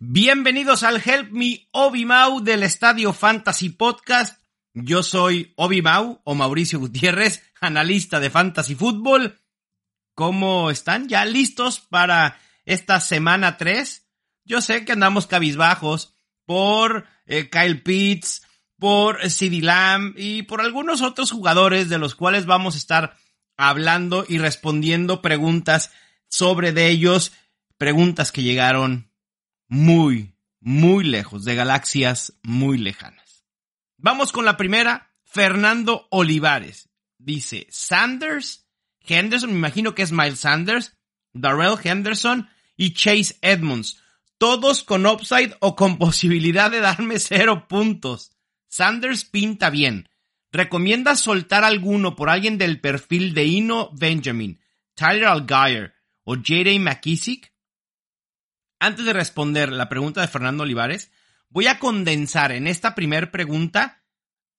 Bienvenidos al Help Me Obi Mau del Estadio Fantasy Podcast. Yo soy Obi Mau o Mauricio Gutiérrez, analista de Fantasy Football. ¿Cómo están? ¿Ya listos para esta semana 3? Yo sé que andamos cabizbajos por eh, Kyle Pitts, por CD Lamb y por algunos otros jugadores de los cuales vamos a estar hablando y respondiendo preguntas sobre de ellos, preguntas que llegaron muy, muy lejos, de galaxias muy lejanas. Vamos con la primera, Fernando Olivares. Dice, Sanders, Henderson, me imagino que es Miles Sanders, Darrell Henderson y Chase Edmonds, todos con upside o con posibilidad de darme cero puntos. Sanders pinta bien. ¿Recomiendas soltar alguno por alguien del perfil de Ino Benjamin, Tyler Algier o J.D. McKissick? Antes de responder la pregunta de Fernando Olivares, voy a condensar en esta primera pregunta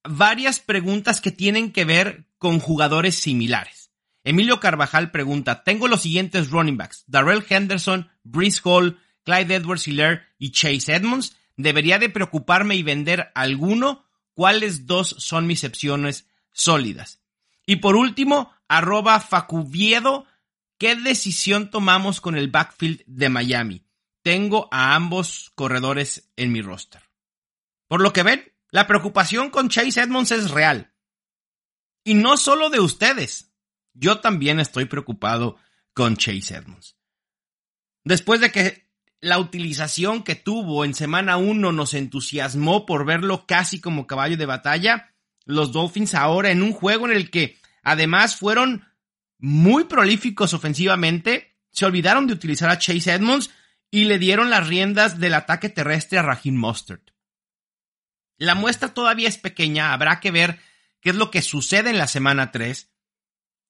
varias preguntas que tienen que ver con jugadores similares. Emilio Carvajal pregunta, tengo los siguientes running backs, Darrell Henderson, Brice Hall, Clyde Edwards Hiller y Chase Edmonds. ¿Debería de preocuparme y vender alguno? ¿Cuáles dos son mis opciones sólidas? Y por último, arroba Facuviedo, ¿qué decisión tomamos con el backfield de Miami? Tengo a ambos corredores en mi roster. Por lo que ven, la preocupación con Chase Edmonds es real. Y no solo de ustedes. Yo también estoy preocupado con Chase Edmonds. Después de que la utilización que tuvo en semana 1 nos entusiasmó por verlo casi como caballo de batalla, los Dolphins ahora en un juego en el que además fueron muy prolíficos ofensivamente, se olvidaron de utilizar a Chase Edmonds y le dieron las riendas del ataque terrestre a Raheem Mustard. La muestra todavía es pequeña, habrá que ver qué es lo que sucede en la semana 3.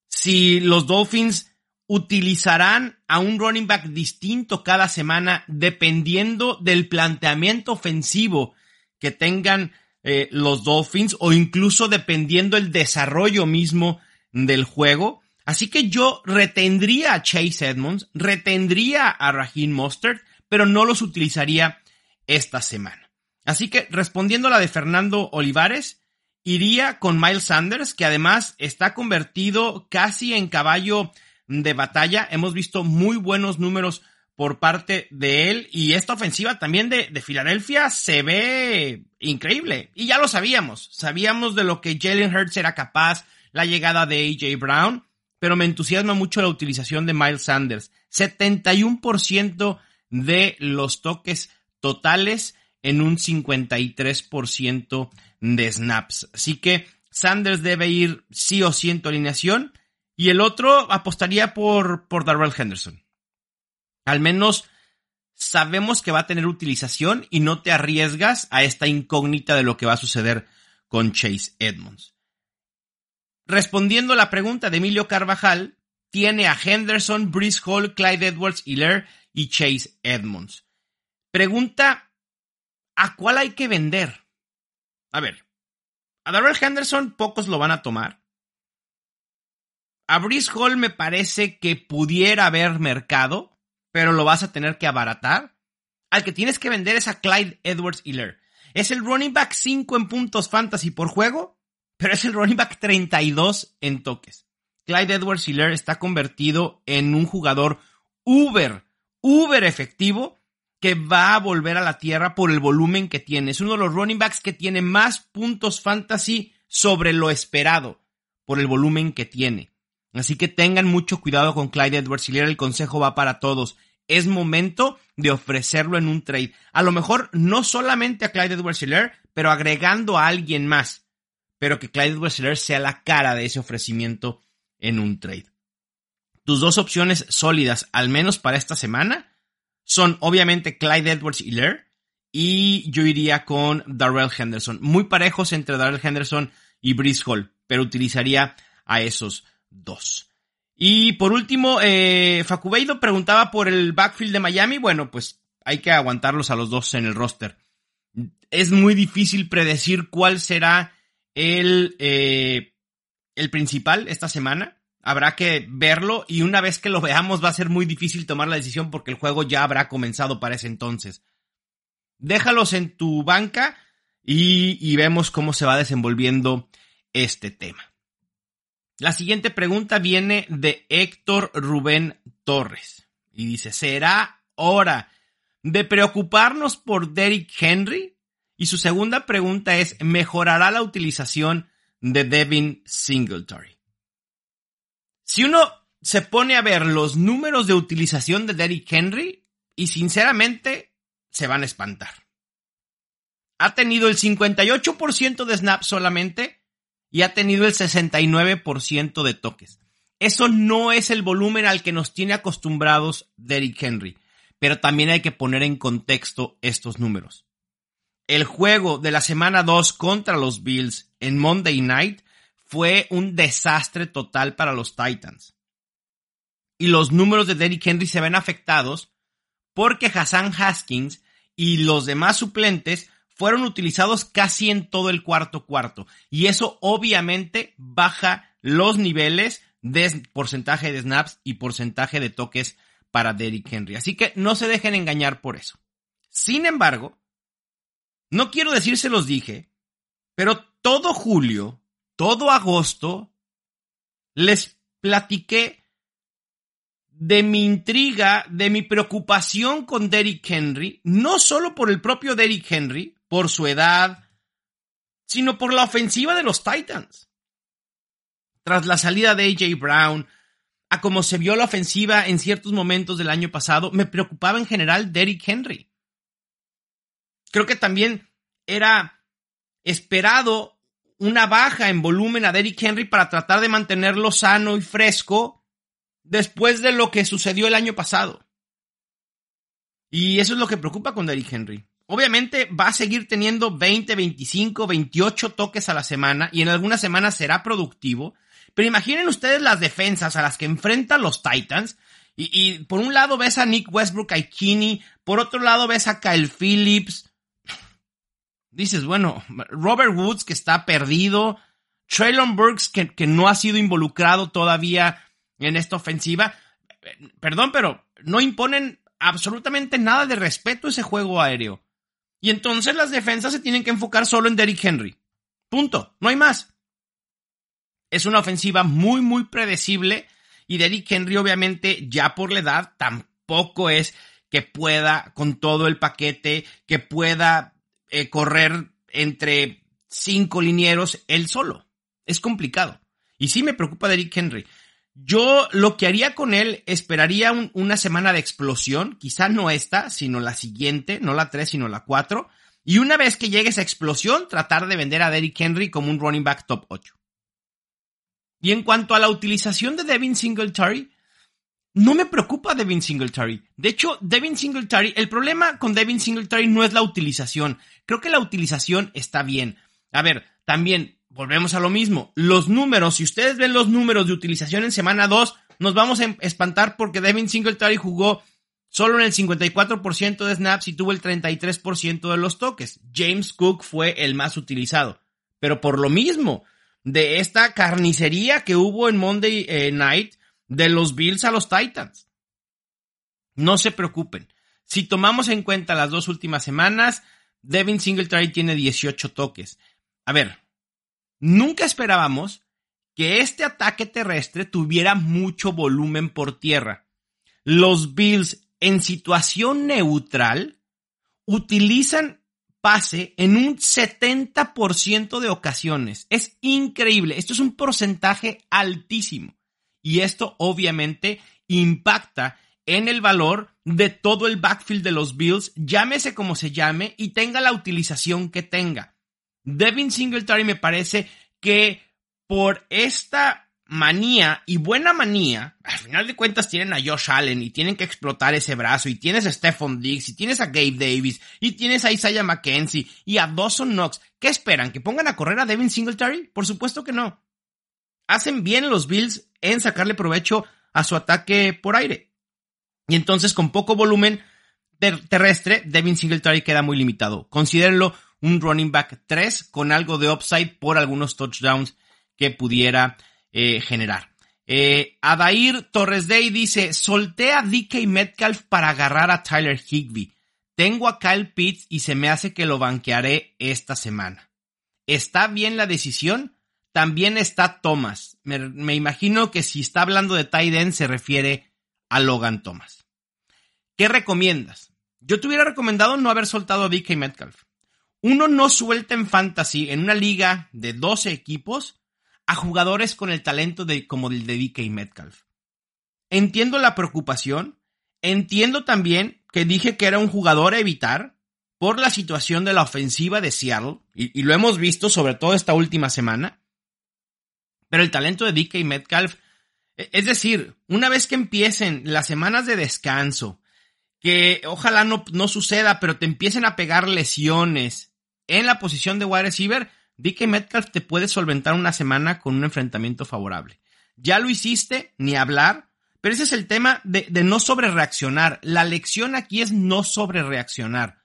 Si los Dolphins utilizarán a un running back distinto cada semana dependiendo del planteamiento ofensivo que tengan eh, los Dolphins o incluso dependiendo el desarrollo mismo del juego. Así que yo retendría a Chase Edmonds, retendría a Raheem Mostert, pero no los utilizaría esta semana. Así que respondiendo a la de Fernando Olivares, iría con Miles Sanders, que además está convertido casi en caballo de batalla. Hemos visto muy buenos números por parte de él y esta ofensiva también de, de, Filadelfia se ve increíble. Y ya lo sabíamos, sabíamos de lo que Jalen Hurts era capaz, la llegada de AJ Brown, pero me entusiasma mucho la utilización de Miles Sanders. 71% de los toques totales en un 53% de snaps. Así que Sanders debe ir sí o sí en tu alineación y el otro apostaría por, por Darrell Henderson. Al menos sabemos que va a tener utilización y no te arriesgas a esta incógnita de lo que va a suceder con Chase Edmonds. Respondiendo a la pregunta de Emilio Carvajal, tiene a Henderson, Brice Hall, Clyde Edwards Hiller y Chase Edmonds. Pregunta, ¿a cuál hay que vender? A ver, a Darrell Henderson pocos lo van a tomar. A Brice Hall me parece que pudiera haber mercado, pero lo vas a tener que abaratar. Al que tienes que vender es a Clyde Edwards Hiller. Es el running back 5 en puntos fantasy por juego, pero es el running back 32 en toques. Clyde Edwards Hiller está convertido en un jugador uber, uber efectivo que va a volver a la tierra por el volumen que tiene. Es uno de los running backs que tiene más puntos fantasy sobre lo esperado por el volumen que tiene. Así que tengan mucho cuidado con Clyde Edwards Hiller. El consejo va para todos. Es momento de ofrecerlo en un trade. A lo mejor no solamente a Clyde Edwards Hiller, pero agregando a alguien más. Pero que Clyde Hiller sea la cara de ese ofrecimiento en un trade. Tus dos opciones sólidas, al menos para esta semana, son obviamente Clyde Edwards Hiller y yo iría con Darrell Henderson. Muy parejos entre Darrell Henderson y Brice Hall, pero utilizaría a esos dos. Y por último, eh, Facubeido preguntaba por el backfield de Miami. Bueno, pues hay que aguantarlos a los dos en el roster. Es muy difícil predecir cuál será el, eh, el principal esta semana. Habrá que verlo y una vez que lo veamos va a ser muy difícil tomar la decisión porque el juego ya habrá comenzado para ese entonces. Déjalos en tu banca y, y vemos cómo se va desenvolviendo este tema. La siguiente pregunta viene de Héctor Rubén Torres y dice, ¿será hora de preocuparnos por Derrick Henry? Y su segunda pregunta es, ¿mejorará la utilización de Devin Singletary? Si uno se pone a ver los números de utilización de Derrick Henry, y sinceramente se van a espantar. Ha tenido el 58% de snaps solamente y ha tenido el 69% de toques. Eso no es el volumen al que nos tiene acostumbrados Derrick Henry, pero también hay que poner en contexto estos números. El juego de la semana 2 contra los Bills en Monday Night fue un desastre total para los Titans. Y los números de Derrick Henry se ven afectados porque Hassan Haskins y los demás suplentes fueron utilizados casi en todo el cuarto cuarto. Y eso obviamente baja los niveles de porcentaje de snaps y porcentaje de toques para Derrick Henry. Así que no se dejen engañar por eso. Sin embargo, no quiero decir se los dije, pero todo julio, todo agosto, les platiqué de mi intriga, de mi preocupación con Derrick Henry, no solo por el propio Derrick Henry, por su edad, sino por la ofensiva de los Titans. Tras la salida de AJ Brown, a como se vio la ofensiva en ciertos momentos del año pasado, me preocupaba en general Derrick Henry. Creo que también era esperado una baja en volumen a Derrick Henry para tratar de mantenerlo sano y fresco después de lo que sucedió el año pasado. Y eso es lo que preocupa con Derrick Henry. Obviamente va a seguir teniendo 20, 25, 28 toques a la semana y en algunas semanas será productivo. Pero imaginen ustedes las defensas a las que enfrentan los Titans. Y, por un lado ves a Nick Westbrook, a por otro lado ves a Kyle Phillips. Dices, bueno, Robert Woods que está perdido, Traylon Burks que, que no ha sido involucrado todavía en esta ofensiva. Perdón, pero no imponen absolutamente nada de respeto a ese juego aéreo. Y entonces las defensas se tienen que enfocar solo en Derrick Henry. Punto. No hay más. Es una ofensiva muy, muy predecible. Y Derrick Henry, obviamente, ya por la edad, tampoco es que pueda, con todo el paquete, que pueda eh, correr entre cinco linieros él solo. Es complicado. Y sí me preocupa Derrick Henry. Yo lo que haría con él, esperaría una semana de explosión, quizá no esta, sino la siguiente, no la 3, sino la 4. Y una vez que llegue esa explosión, tratar de vender a Derrick Henry como un running back top 8. Y en cuanto a la utilización de Devin Singletary, no me preocupa Devin Singletary. De hecho, Devin Singletary, el problema con Devin Singletary no es la utilización. Creo que la utilización está bien. A ver, también volvemos a lo mismo. Los números, si ustedes ven los números de utilización en semana 2, nos vamos a espantar porque Devin Singletary jugó solo en el 54% de snaps y tuvo el 33% de los toques. James Cook fue el más utilizado. Pero por lo mismo, de esta carnicería que hubo en Monday eh, Night de los Bills a los Titans. No se preocupen. Si tomamos en cuenta las dos últimas semanas, Devin Singletary tiene 18 toques. A ver, Nunca esperábamos que este ataque terrestre tuviera mucho volumen por tierra. Los Bills en situación neutral utilizan pase en un 70% de ocasiones. Es increíble. Esto es un porcentaje altísimo. Y esto obviamente impacta en el valor de todo el backfield de los Bills, llámese como se llame y tenga la utilización que tenga. Devin Singletary me parece que por esta manía y buena manía, al final de cuentas tienen a Josh Allen y tienen que explotar ese brazo y tienes a Stephon Diggs y tienes a Gabe Davis y tienes a Isaiah McKenzie y a Dawson Knox. ¿Qué esperan? ¿Que pongan a correr a Devin Singletary? Por supuesto que no. Hacen bien los Bills en sacarle provecho a su ataque por aire. Y entonces con poco volumen terrestre, Devin Singletary queda muy limitado. Considérenlo un running back 3 con algo de upside por algunos touchdowns que pudiera eh, generar. Eh, Adair Torres Day dice, solté a DK Metcalf para agarrar a Tyler Higby. Tengo a Kyle Pitts y se me hace que lo banquearé esta semana. ¿Está bien la decisión? También está Thomas. Me, imagino que si está hablando de tight se refiere a Logan Thomas. ¿Qué recomiendas? Yo te hubiera recomendado no haber soltado a DK Metcalf. Uno no suelta en fantasy en una liga de 12 equipos a jugadores con el talento de, como el de DK Metcalf. Entiendo la preocupación, entiendo también que dije que era un jugador a evitar por la situación de la ofensiva de Seattle, y lo hemos visto sobre todo esta última semana, pero el talento de DK Metcalf, e, es decir, una vez que empiecen las semanas de descanso, que ojalá no, no suceda, pero te empiecen a pegar lesiones en la posición de wide receiver, DK Metcalf te puede solventar una semana con un enfrentamiento favorable. Ya lo hiciste, ni hablar, pero ese es el tema de, de no sobrereaccionar. La lección aquí es no sobrereaccionar.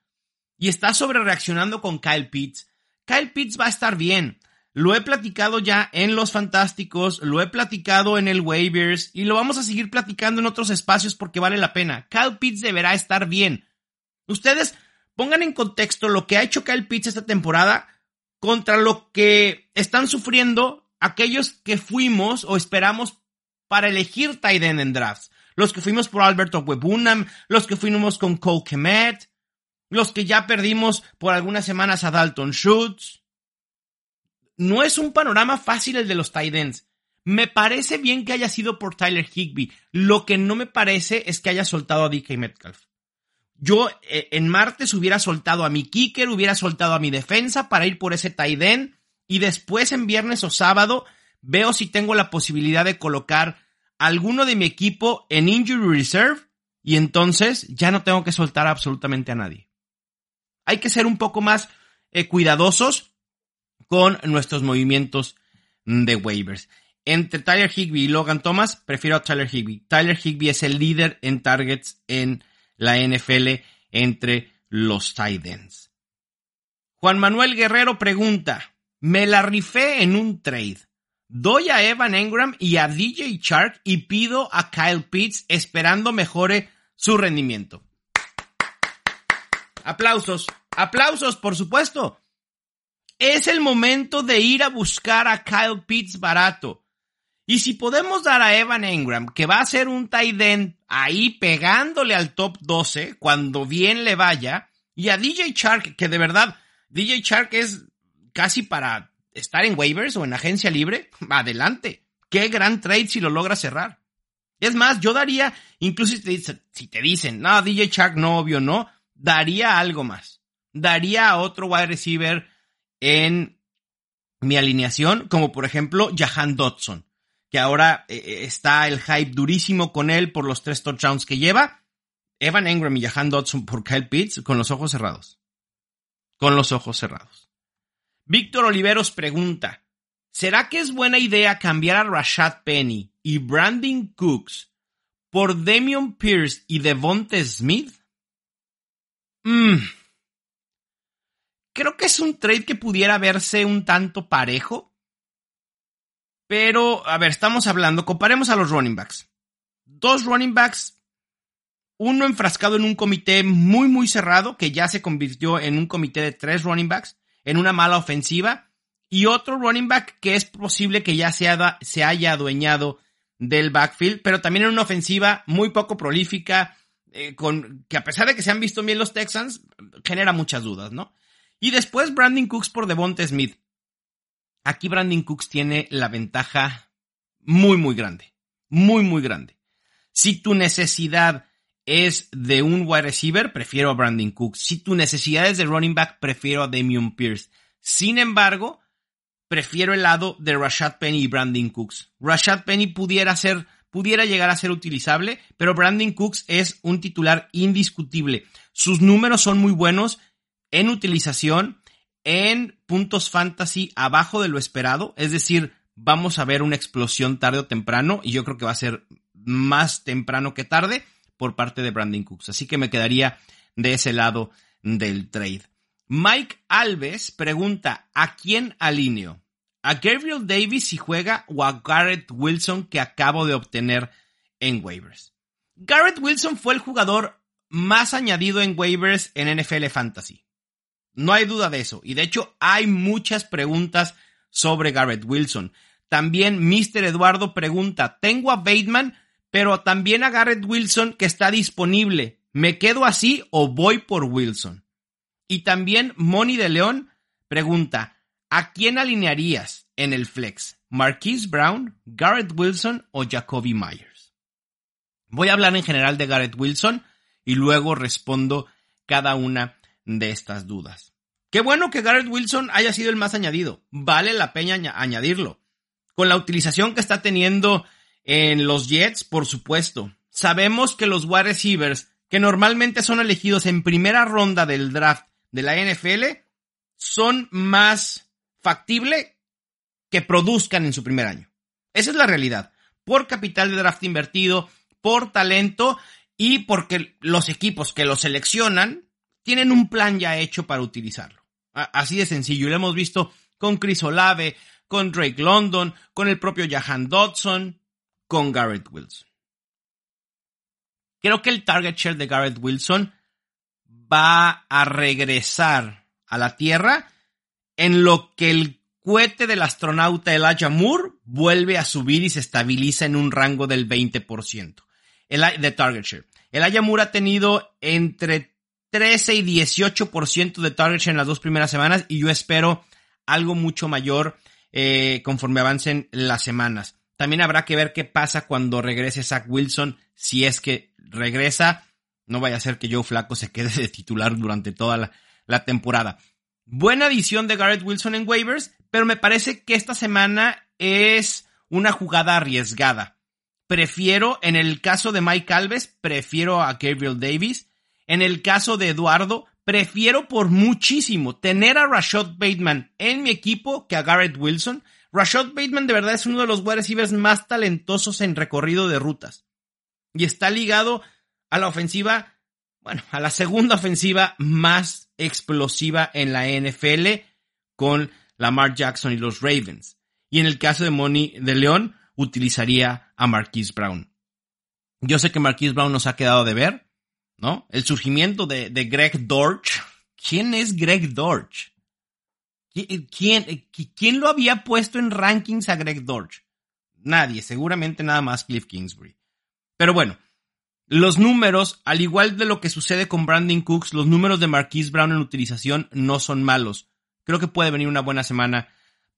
Y está sobrereaccionando con Kyle Pitts. Kyle Pitts va a estar bien. Lo he platicado ya en Los Fantásticos, lo he platicado en el Waivers y lo vamos a seguir platicando en otros espacios porque vale la pena. Kyle Pitts deberá estar bien. Ustedes pongan en contexto lo que ha hecho Kyle Pitts esta temporada contra lo que están sufriendo aquellos que fuimos o esperamos para elegir tight en drafts. Los que fuimos por Alberto Webunam, los que fuimos con Cole Kemet, los que ya perdimos por algunas semanas a Dalton Schultz. No es un panorama fácil el de los tight ends. Me parece bien que haya sido por Tyler Higby. Lo que no me parece es que haya soltado a DK Metcalf. Yo eh, en martes hubiera soltado a mi kicker, hubiera soltado a mi defensa para ir por ese tight end y después en viernes o sábado veo si tengo la posibilidad de colocar alguno de mi equipo en injury reserve y entonces ya no tengo que soltar absolutamente a nadie. Hay que ser un poco más eh, cuidadosos con nuestros movimientos de waivers. Entre Tyler Higby y Logan Thomas, prefiero a Tyler Higby. Tyler Higby es el líder en targets en la NFL entre los tight Juan Manuel Guerrero pregunta, me la rifé en un trade. Doy a Evan Engram y a DJ Shark y pido a Kyle Pitts esperando mejore su rendimiento. Aplausos, aplausos, por supuesto. Es el momento de ir a buscar a Kyle Pitts barato. Y si podemos dar a Evan Engram, que va a ser un tight end ahí pegándole al top 12 cuando bien le vaya, y a DJ Shark, que de verdad, DJ Shark es casi para estar en waivers o en agencia libre, adelante. Qué gran trade si lo logra cerrar. Es más, yo daría, incluso si te dicen, si te dicen no, DJ Shark no, obvio no, daría algo más. Daría a otro wide receiver en mi alineación, como por ejemplo Jahan Dodson que ahora eh, eh, está el hype durísimo con él por los tres touchdowns que lleva. Evan Engram y Jahan Dodson por Kyle Pitts con los ojos cerrados. Con los ojos cerrados. Víctor Oliveros pregunta, ¿será que es buena idea cambiar a Rashad Penny y Brandon Cooks por Damian Pierce y Devonte Smith? Mm. Creo que es un trade que pudiera verse un tanto parejo pero, a ver, estamos hablando, comparemos a los running backs. Dos running backs, uno enfrascado en un comité muy, muy cerrado, que ya se convirtió en un comité de tres running backs, en una mala ofensiva, y otro running back que es posible que ya se, se haya adueñado del backfield, pero también en una ofensiva muy poco prolífica, eh, con, que a pesar de que se han visto bien los Texans, genera muchas dudas, ¿no? Y después Brandon Cooks por Devonta Smith. Aquí Brandon Cooks tiene la ventaja muy, muy grande. Muy, muy grande. Si tu necesidad es de un wide receiver, prefiero a Brandon Cooks. Si tu necesidad es de running back, prefiero a Damian Pierce. Sin embargo, prefiero el lado de Rashad Penny y Brandon Cooks. Rashad Penny pudiera ser, pudiera llegar a ser utilizable, pero Brandon Cooks es un titular indiscutible. Sus números son muy buenos en utilización en puntos fantasy abajo de lo esperado, es decir, vamos a ver una explosión tarde o temprano y yo creo que va a ser más temprano que tarde por parte de Brandon Cooks. Así que me quedaría de ese lado del trade. Mike Alves pregunta, ¿a quién alineo? a Gabriel Davis si juega o a Garrett Wilson que acabo de obtener en waivers. Garrett Wilson fue el jugador más añadido en waivers en NFL Fantasy. No hay duda de eso. Y de hecho hay muchas preguntas sobre Garrett Wilson. También Mr. Eduardo pregunta, tengo a Bateman, pero también a Garrett Wilson que está disponible. ¿Me quedo así o voy por Wilson? Y también Moni de León pregunta, ¿a quién alinearías en el flex? ¿Marquise Brown, Garrett Wilson o Jacoby Myers? Voy a hablar en general de Garrett Wilson y luego respondo cada una de estas dudas. Qué bueno que Garrett Wilson haya sido el más añadido. Vale la pena añadirlo. Con la utilización que está teniendo en los Jets, por supuesto. Sabemos que los wide receivers, que normalmente son elegidos en primera ronda del draft de la NFL, son más factible que produzcan en su primer año. Esa es la realidad. Por capital de draft invertido, por talento y porque los equipos que lo seleccionan tienen un plan ya hecho para utilizarlo. Así de sencillo. Y lo hemos visto con Chris Olave, con Drake London, con el propio Jahan Dodson, con Garrett Wilson. Creo que el target share de Garrett Wilson va a regresar a la Tierra en lo que el cohete del astronauta Elijah Moore vuelve a subir y se estabiliza en un rango del 20% el, de target share. Elijah Moore ha tenido entre 13 y 18% de target share en las dos primeras semanas y yo espero algo mucho mayor eh, conforme avancen las semanas. También habrá que ver qué pasa cuando regrese Zach Wilson, si es que regresa. No vaya a ser que Joe Flaco se quede de titular durante toda la, la temporada. Buena adición de Garrett Wilson en waivers, pero me parece que esta semana es una jugada arriesgada. Prefiero, en el caso de Mike Alves, prefiero a Gabriel Davis. En el caso de Eduardo, prefiero por muchísimo tener a Rashad Bateman en mi equipo que a Garrett Wilson. Rashad Bateman de verdad es uno de los wide receivers más talentosos en recorrido de rutas. Y está ligado a la ofensiva, bueno, a la segunda ofensiva más explosiva en la NFL con Lamar Jackson y los Ravens. Y en el caso de Money de León, utilizaría a Marquise Brown. Yo sé que Marquise Brown nos ha quedado de ver, ¿no? El surgimiento de, Greg Dorch. ¿Quién es Greg Dorch? ¿Quién, ¿Quién, lo había puesto en rankings a Greg Dorch? Nadie, seguramente nada más Cliff Kingsbury. Pero bueno, los números, al igual de lo que sucede con Brandon Cooks, los números de Marquise Brown en utilización no son malos. Creo que puede venir una buena semana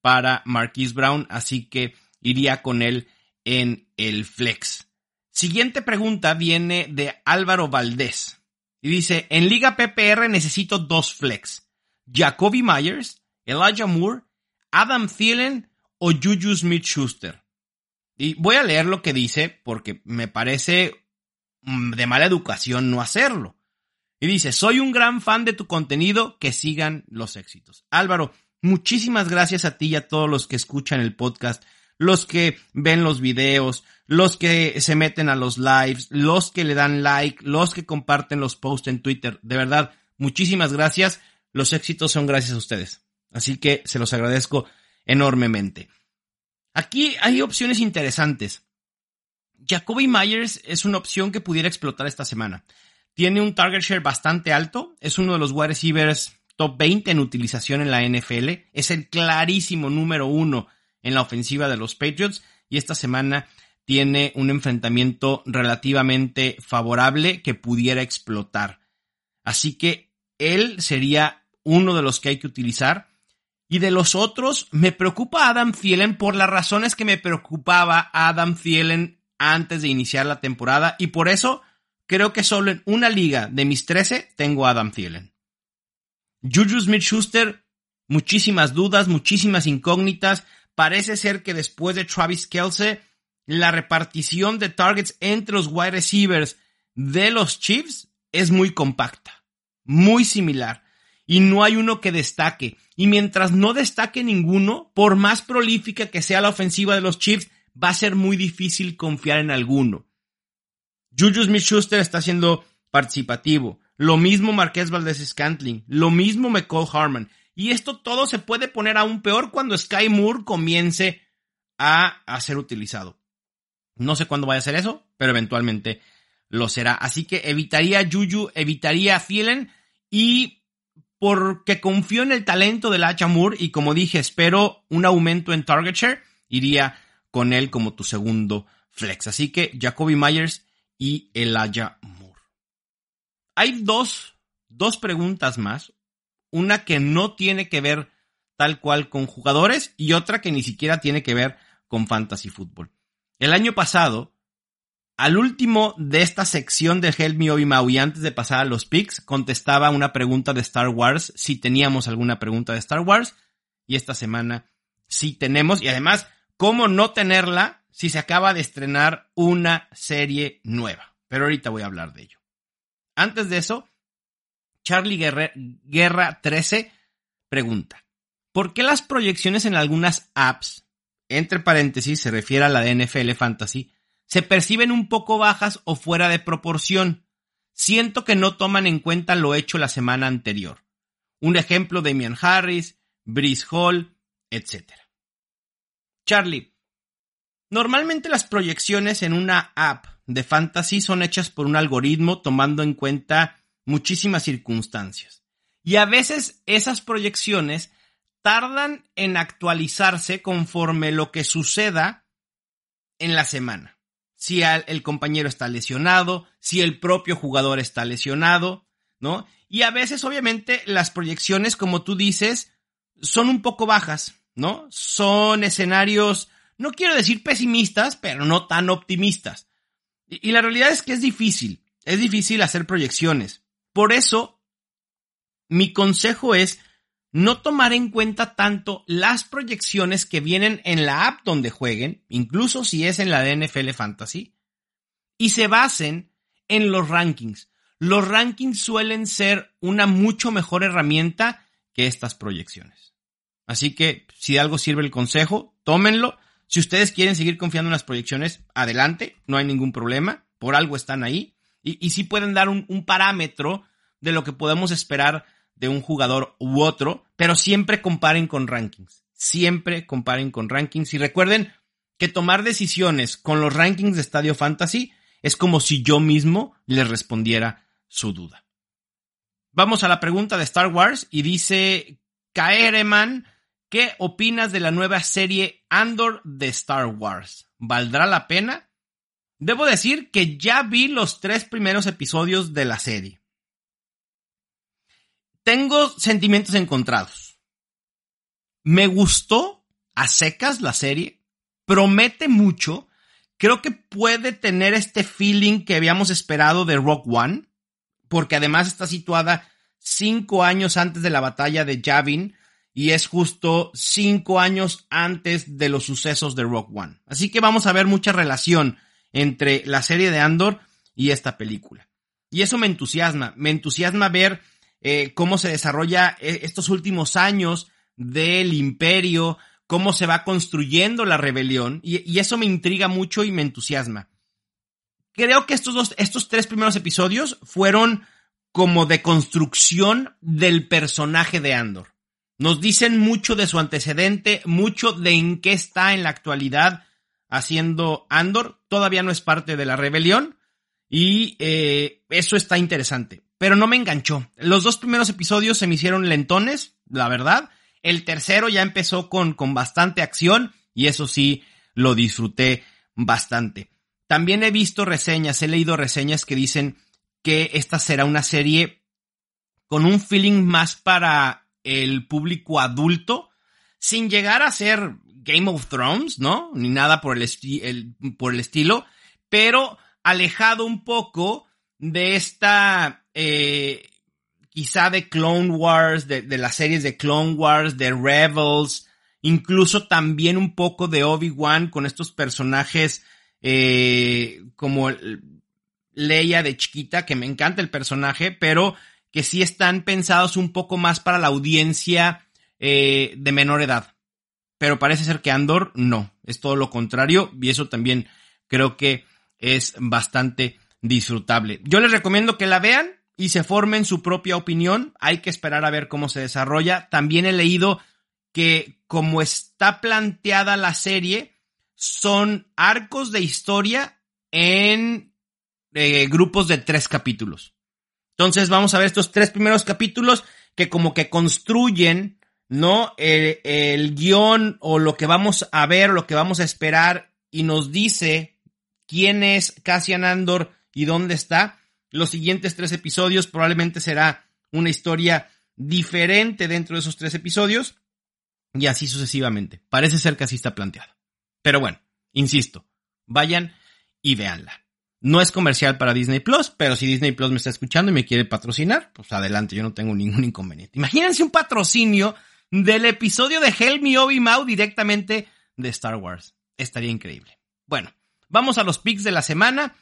para Marquise Brown, así que iría con él en el flex. Siguiente pregunta viene de Álvaro Valdés. Y dice, en Liga PPR necesito dos flex. Jacoby Myers, Elijah Moore, Adam Thielen o Juju Smith-Schuster. Y voy a leer lo que dice porque me parece mm, de mala educación no hacerlo. Y dice, soy un gran fan de tu contenido, que sigan los éxitos. Álvaro, muchísimas gracias a ti y a todos los que escuchan el podcast los que ven los videos, los que se meten a los lives, los que le dan like, los que comparten los posts en Twitter. De verdad, muchísimas gracias. Los éxitos son gracias a ustedes. Así que se los agradezco enormemente. Aquí hay opciones interesantes. Jacoby Myers es una opción que pudiera explotar esta semana. Tiene un target share bastante alto, es uno de los wide receivers top 20 en utilización en la NFL, es el clarísimo número uno en la ofensiva de los Patriots y esta semana tiene un enfrentamiento relativamente favorable que pudiera explotar. Así que él sería uno de los que hay que utilizar. Y de los otros, me preocupa Adam Thielen por las razones que me preocupaba Adam Thielen antes de iniciar la temporada. Y por eso creo que solo en una liga de mis 13 tengo a Adam Thielen. Juju Smith Schuster, muchísimas dudas, muchísimas incógnitas parece ser que después de Travis Kelce, la repartición de targets entre los wide receivers de los Chiefs es muy compacta, muy similar. Y no hay uno que destaque. Y mientras no destaque ninguno, por más prolífica que sea la ofensiva de los Chiefs, va a ser muy difícil confiar en alguno. Juju Smith-Schuster está siendo participativo. Lo mismo Marqués Valdez Scantling. Lo mismo McCall Harman. Y esto todo se puede poner aún peor cuando Sky Moore comience a, a ser utilizado. No sé cuándo vaya a ser eso, pero eventualmente lo será. Así que evitaría Juju, evitaría Thielen y porque confío en el talento del Hacha Moore y como dije, espero un aumento en target share, iría con él como tu segundo flex. Así que Jacoby Myers y Elijah Moore. Hay dos, dos preguntas más. Una que no tiene que ver tal cual con jugadores y otra que ni siquiera tiene que ver con fantasy fútbol. El año pasado, al último de esta sección de Help Me Obi y antes de pasar a los picks, contestaba una pregunta de Star Wars, si teníamos alguna pregunta de Star Wars, y esta semana sí tenemos, y además, ¿cómo no tenerla si se acaba de estrenar una serie nueva? Pero ahorita voy a hablar de ello. Antes de eso, Charlie Guerra, Guerra 13 pregunta, ¿por qué las proyecciones en algunas apps entre paréntesis, se refiere a la de NFL Fantasy, se perciben un poco bajas o fuera de proporción. Siento que no toman en cuenta lo hecho la semana anterior. Un ejemplo, Damian Harris, Brice Hall, etc. Charlie, normalmente las proyecciones en una app de fantasy son hechas por un algoritmo tomando en cuenta muchísimas circunstancias. Y a veces esas proyecciones tardan en actualizarse conforme lo que suceda en la semana. Si el compañero está lesionado, si el propio jugador está lesionado, ¿no? Y a veces, obviamente, las proyecciones, como tú dices, son un poco bajas, ¿no? Son escenarios, no quiero decir pesimistas, pero no tan optimistas. Y, la realidad es que es difícil, es difícil hacer proyecciones. Por eso, mi consejo es no tomar en cuenta tanto las proyecciones que vienen en la app donde jueguen, incluso si es en la de NFL Fantasy, y se basen en los rankings. Los rankings suelen ser una mucho mejor herramienta que estas proyecciones. Así que si algo sirve el consejo, tómenlo. Si ustedes quieren seguir confiando en las proyecciones, adelante, no hay ningún problema. Por algo están ahí. Y, sí pueden dar un, un parámetro de lo que podemos esperar de un jugador u otro, pero siempre comparen con rankings. Siempre comparen con rankings. Y recuerden que tomar decisiones con los rankings de Estadio Fantasy es como si yo mismo les respondiera su duda. Vamos a la pregunta de Star Wars y dice Kaereman, ¿qué opinas de la nueva serie Andor de Star Wars? ¿Valdrá la pena? Debo decir que ya vi los tres primeros episodios de la serie tengo sentimientos encontrados. Me gustó a secas la serie, promete mucho, creo que puede tener este feeling que habíamos esperado de Rock One, porque además está situada cinco años antes de la batalla de Yavin y es justo cinco años antes de los sucesos de Rock One. Así que vamos a ver mucha relación entre la serie de Andor y esta película. Y eso me entusiasma, me entusiasma ver eh, cómo se desarrolla eh, estos últimos años del imperio, cómo se va construyendo la rebelión, y, eso me intriga mucho y me entusiasma. Creo que estos dos, estos tres primeros episodios fueron como de construcción del personaje de Andor. Nos dicen mucho de su antecedente, mucho de en qué está en la actualidad haciendo Andor. Todavía no es parte de la rebelión y eh, eso está interesante pero no me enganchó. Los dos primeros episodios se me hicieron lentones, la verdad. El tercero ya empezó con, con bastante acción y eso sí lo disfruté bastante. También he visto reseñas, he leído reseñas que dicen que esta será una serie con un feeling más para el público adulto, sin llegar a ser Game of Thrones, ¿no? Ni nada por el, por el estilo, pero alejado un poco de esta eh, quizá de Clone Wars, de, las series de Clone Wars, de Rebels, incluso también un poco de Obi-Wan con estos personajes eh, como Leia de chiquita, que me encanta el personaje, pero que sí están pensados un poco más para la audiencia eh, de menor edad. Pero parece ser que Andor no, es todo lo contrario y eso también creo que es bastante disfrutable. Yo les recomiendo que la vean y se formen su propia opinión. Hay que esperar a ver cómo se desarrolla. También he leído que como está planteada la serie, son arcos de historia en eh, grupos de tres capítulos. Entonces vamos a ver estos tres primeros capítulos que como que construyen, ¿no? El, el guion o lo que vamos a ver, lo que vamos a esperar y nos dice quién es Cassian Andor y dónde está. Los siguientes tres episodios probablemente será una historia diferente dentro de esos tres episodios y así sucesivamente. Parece ser que así está planteado. Pero bueno, insisto, vayan y véanla. No es comercial para Disney Plus, pero si Disney Plus me está escuchando y me quiere patrocinar, pues adelante, yo no tengo ningún inconveniente. Imagínense un patrocinio del episodio de Help Me Obi Mau directamente de Star Wars. Estaría increíble. Bueno, Vamos a los picks de la semana.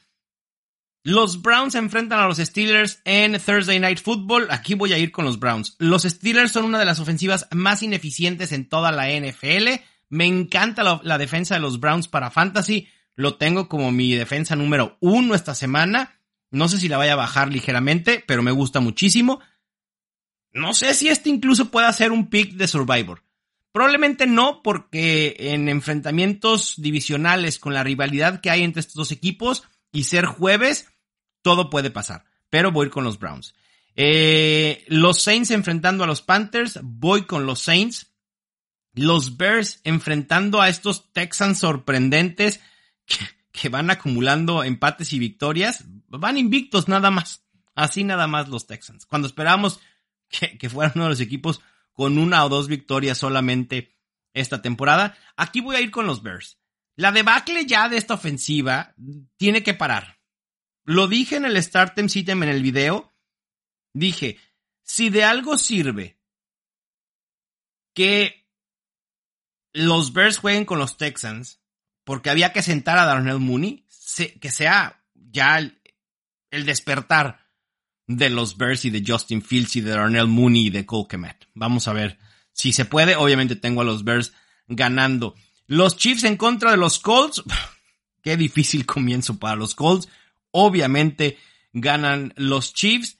Los Browns enfrentan a los Steelers en Thursday Night Football. Aquí voy a ir con los Browns. Los Steelers son una de las ofensivas más ineficientes en toda la NFL. Me encanta la, defensa de los Browns para Fantasy. Lo tengo como mi defensa número uno esta semana. No sé si la vaya a bajar ligeramente, pero me gusta muchísimo. No sé si este incluso pueda ser un pick de Survivor. Probablemente no, porque en enfrentamientos divisionales con la rivalidad que hay entre estos dos equipos y ser jueves, todo puede pasar. Pero voy con los Browns. Eh, los Saints enfrentando a los Panthers, voy con los Saints. Los Bears enfrentando a estos Texans sorprendentes que, van acumulando empates y victorias. Van invictos nada más. Así nada más los Texans. Cuando esperábamos que, que fueran uno de los equipos con una o dos victorias solamente esta temporada. Aquí voy a ir con los Bears. La debacle ya de esta ofensiva tiene que parar. Lo dije en el Startem System en el video. Dije, si de algo sirve que los Bears jueguen con los Texans, porque había que sentar a Darnell Mooney, que sea ya el despertar de los Bears y de Justin Fields y de Darnell Mooney y de Cole Kemet. Vamos a ver si se puede. Obviamente tengo a los Bears ganando. Los Chiefs en contra de los Colts. Qué difícil comienzo para los Colts. Obviamente ganan los Chiefs.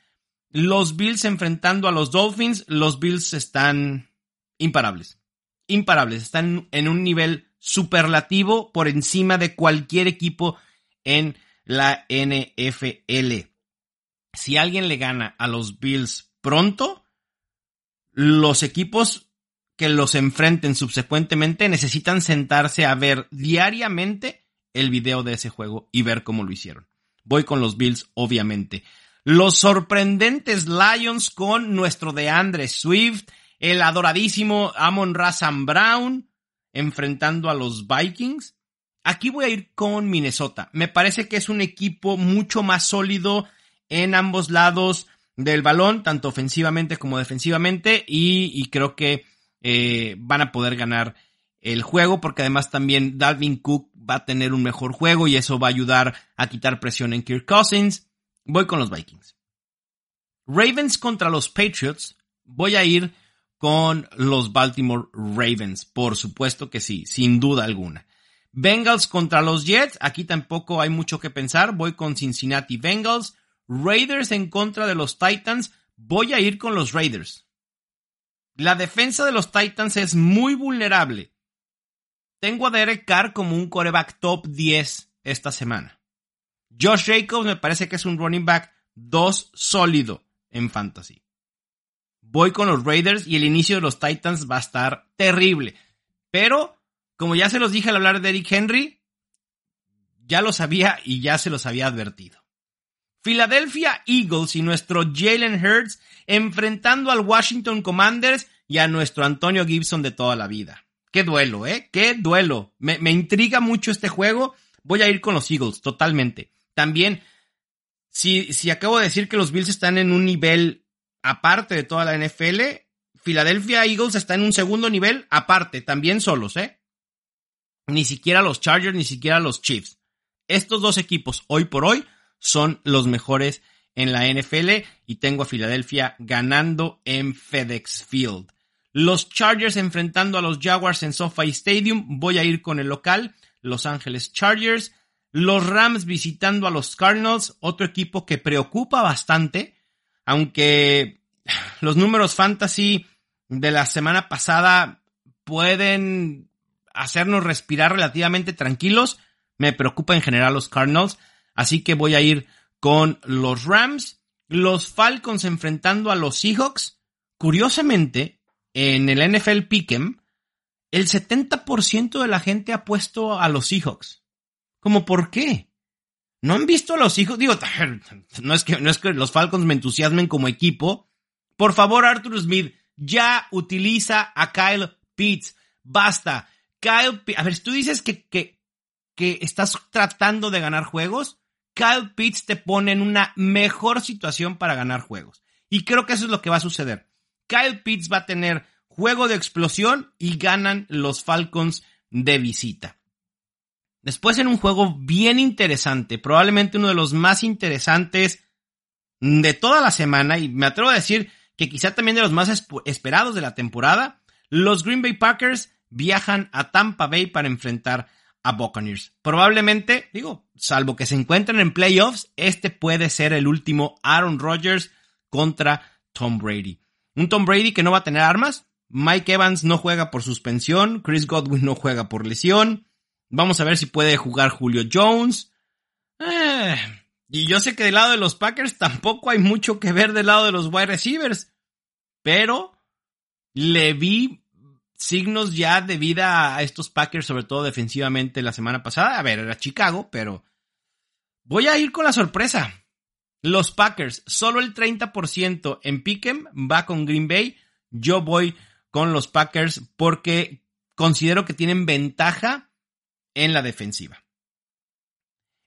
Los Bills enfrentando a los Dolphins. Los Bills están imparables. Imparables. Están en un nivel superlativo por encima de cualquier equipo en la NFL si alguien le gana a los Bills pronto, los equipos que los enfrenten subsecuentemente necesitan sentarse a ver diariamente el video de ese juego y ver cómo lo hicieron. Voy con los Bills, obviamente. Los sorprendentes Lions con nuestro de Andre Swift, el adoradísimo Amon Razan Brown, enfrentando a los Vikings. Aquí voy a ir con Minnesota. Me parece que es un equipo mucho más sólido en ambos lados del balón, tanto ofensivamente como defensivamente, y, creo que eh, van a poder ganar el juego, porque además también Dalvin Cook va a tener un mejor juego y eso va a ayudar a quitar presión en Kirk Cousins. Voy con los Vikings. Ravens contra los Patriots. Voy a ir con los Baltimore Ravens. Por supuesto que sí, sin duda alguna. Bengals contra los Jets. Aquí tampoco hay mucho que pensar. Voy con Cincinnati Bengals. Raiders en contra de los Titans, voy a ir con los Raiders. La defensa de los Titans es muy vulnerable. Tengo a Derek Carr como un coreback top 10 esta semana. Josh Jacobs me parece que es un running back 2 sólido en fantasy. Voy con los Raiders y el inicio de los Titans va a estar terrible. Pero, como ya se los dije al hablar de Eric Henry, ya lo sabía y ya se los había advertido. Philadelphia Eagles y nuestro Jalen Hurts enfrentando al Washington Commanders y a nuestro Antonio Gibson de toda la vida. Qué duelo, ¿eh? Qué duelo. Me, intriga mucho este juego. Voy a ir con los Eagles, totalmente. También, si, si acabo de decir que los Bills están en un nivel aparte de toda la NFL, Philadelphia Eagles está en un segundo nivel aparte, también solos, ¿eh? Ni siquiera los Chargers, ni siquiera los Chiefs. Estos dos equipos, hoy por hoy, son los mejores en la NFL y tengo a Filadelfia ganando en FedEx Field. Los Chargers enfrentando a los Jaguars en SoFi Stadium. Voy a ir con el local, Los Ángeles Chargers. Los Rams visitando a los Cardinals, otro equipo que preocupa bastante. aunque los números fantasy de la semana pasada pueden hacernos respirar relativamente tranquilos, me preocupa en general los Cardinals, así que voy a ir con los Rams, los Falcons enfrentando a los Seahawks. Curiosamente, en el NFL Pick'em, el 70% de la gente ha puesto a los Seahawks. ¿Cómo por qué? ¿No han visto a los Seahawks? Digo, no es que, no es que los Falcons me entusiasmen como equipo. Por favor, Arthur Smith, ya utiliza a Kyle Pitts. Basta. Kyle. A ver, tú dices que, que, que estás tratando de ganar juegos. Kyle Pitts te pone en una mejor situación para ganar juegos. Y creo que eso es lo que va a suceder. Kyle Pitts va a tener juego de explosión y ganan los Falcons de visita. Después en un juego bien interesante, probablemente uno de los más interesantes de toda la semana y me atrevo a decir que quizá también de los más esperados de la temporada, los Green Bay Packers viajan a Tampa Bay para enfrentar a Buccaneers. Probablemente, digo, salvo que se encuentren en playoffs, este puede ser el último Aaron Rodgers contra Tom Brady. Un Tom Brady que no va a tener armas, Mike Evans no juega por suspensión, Chris Godwin no juega por lesión. Vamos a ver si puede jugar Julio Jones. Eh, y yo sé que del lado de los Packers tampoco hay mucho que ver del lado de los wide receivers. Pero le vi signos ya de vida a estos Packers, sobre todo defensivamente la semana pasada. A ver, era Chicago, pero voy a ir con la sorpresa. Los Packers, solo el 30% en Pick'em va con Green Bay. Yo voy con los Packers porque considero que tienen ventaja en la defensiva.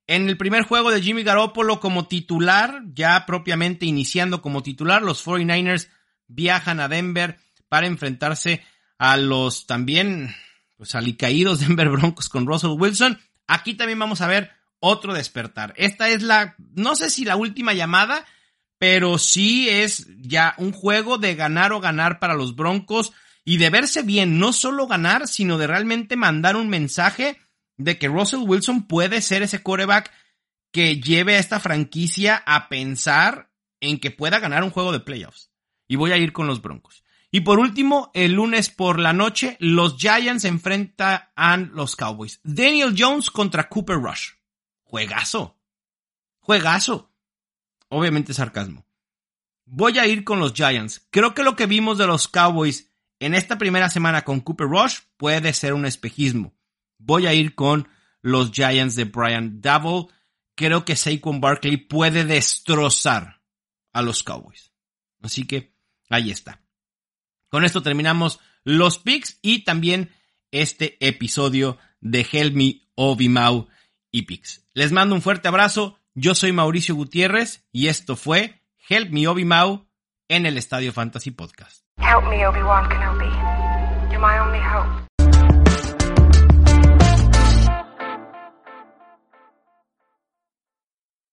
En el primer juego de Jimmy Garoppolo como titular, ya propiamente iniciando como titular, los 49ers viajan a Denver para enfrentarse a los también pues alicaídos Denver Broncos con Russell Wilson. Aquí también vamos a ver otro despertar. Esta es la, no sé si la última llamada, pero sí es ya un juego de ganar o ganar para los Broncos y de verse bien, no solo ganar, sino de realmente mandar un mensaje de que Russell Wilson puede ser ese quarterback que lleve a esta franquicia a pensar en que pueda ganar un juego de playoffs. Y voy a ir con los Broncos. Y por último, el lunes por la noche, los Giants enfrentan a los Cowboys. Daniel Jones contra Cooper Rush. Juegazo. Juegazo. Obviamente sarcasmo. Voy a ir con los Giants. Creo que lo que vimos de los Cowboys en esta primera semana con Cooper Rush puede ser un espejismo. Voy a ir con los Giants de Brian Double. Creo que Saquon Barkley puede destrozar a los Cowboys. Así que ahí está. Con esto terminamos los picks y también este episodio de Help Me Mau y Picks. Les mando un fuerte abrazo. Yo soy Mauricio Gutiérrez y esto fue Help Me Obi-Mau en el Estadio Fantasy Podcast. Help me, Obi-Wan Kenobi. You're my only hope.